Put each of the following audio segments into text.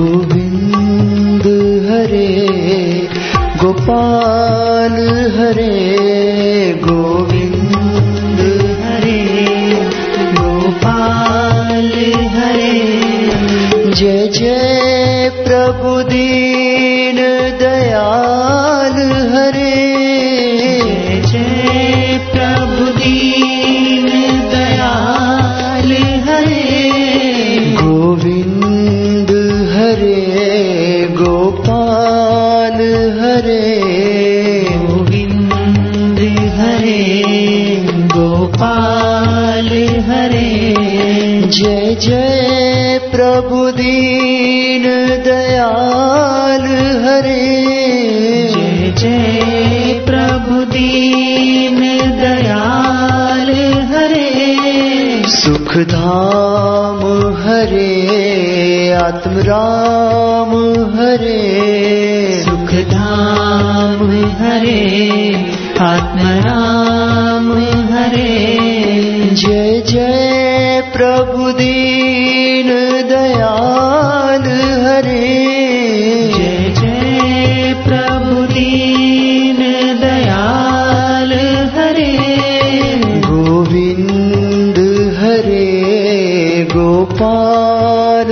गोविन्द हरे गोपाल हरे गोविन्द हरे गोपाल हरे। जय जय प्रभु दीन दयाल हरे हरे गोपाल हरे। जय जय प्रभु दीन दयाल हरे। जय जय प्रभु दीन दयाल हरे। सुख हरे आत्मराम हरे हरे आत्मराम हरे। जय जय प्रभु दीन दयाल हरे। जय जय प्रभु दीन दयाल हरे। गोविन्द हरे गोपाल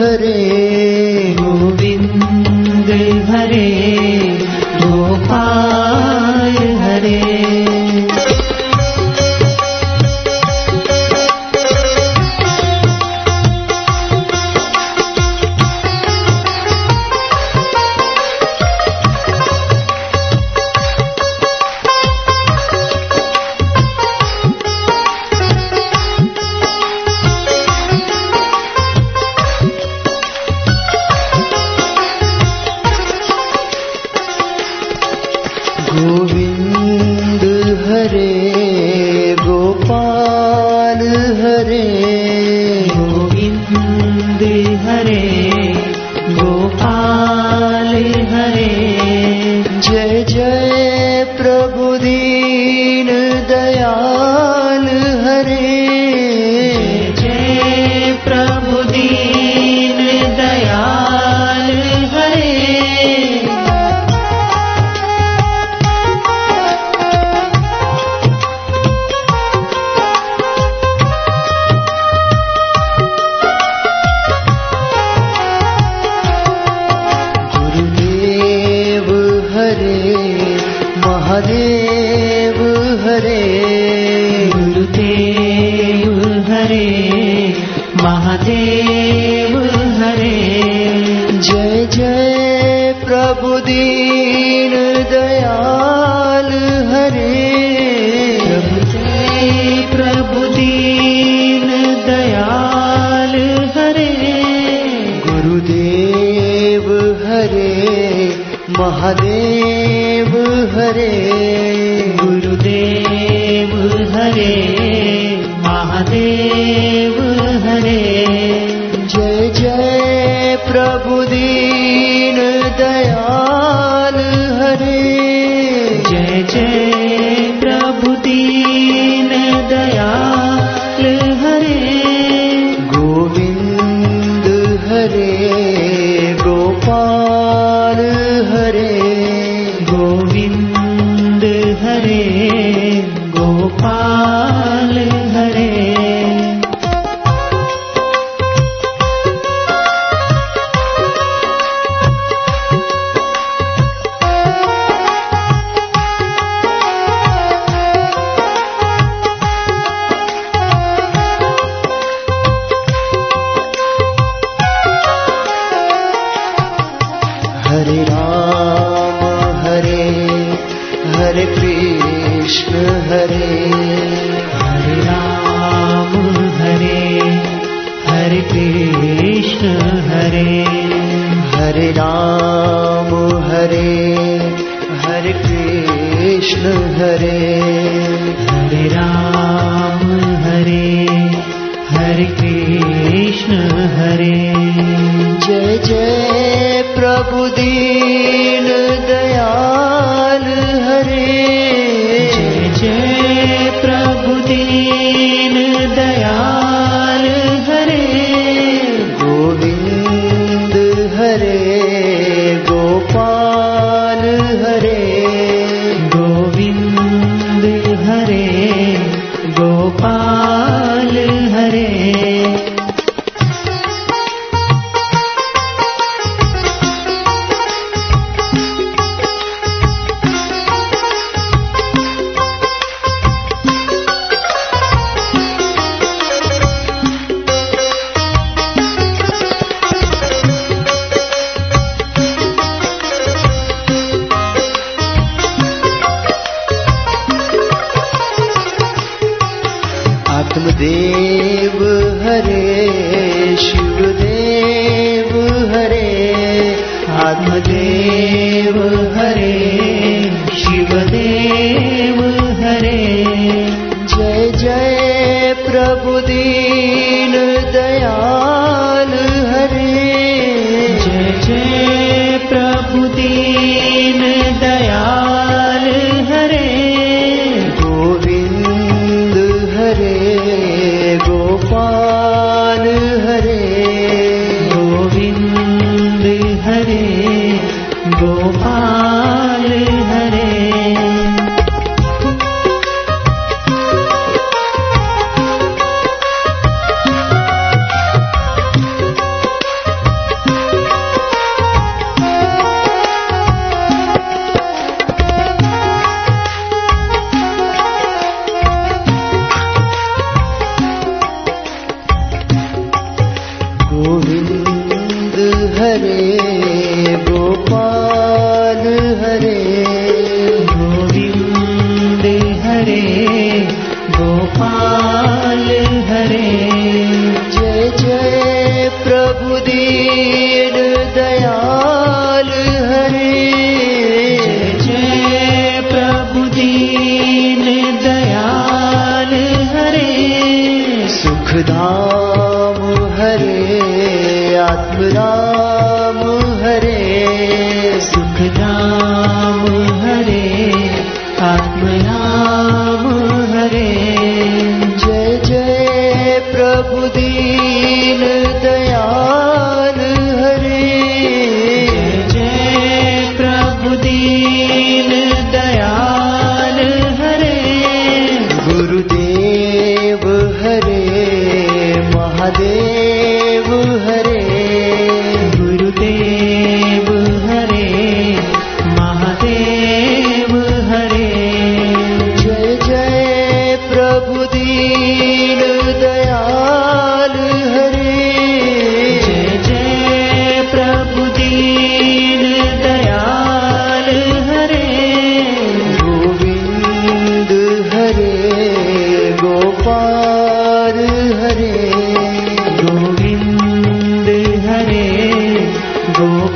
हरे। गोविन्द हरे जय प्रभु दीन दयाल हरे। प्रभु जय प्रभु दीन दयाल हरे। गुरुदेव हरे महादेव हरे। गुरुदेव हरे महादेव हरे राम हरे हरे कृष्ण हरे। हरे राम हरे हरे कृष्ण हरे। हरे राम हरे हरे कृष्ण हरे। हरे राम हरे हरे कृष्ण हरे। जय जय प्रभु दीन दयाल हरे। जय जय प्रभु दीन दयाल हरे। गोविन्द हरे गोपाल हरे। गोविन्द हरे गोपाल हरे। हरे गोपाल हरे गोविन्द हरे गोपाल हरे। जय जय प्रभुदे म हरे आत्मनाम हरे। जय जय प्रभुदिन दयाल हरे। जय प्रभुदिन दयाल हरे। गुरुदेव हरे महादेव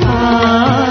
啊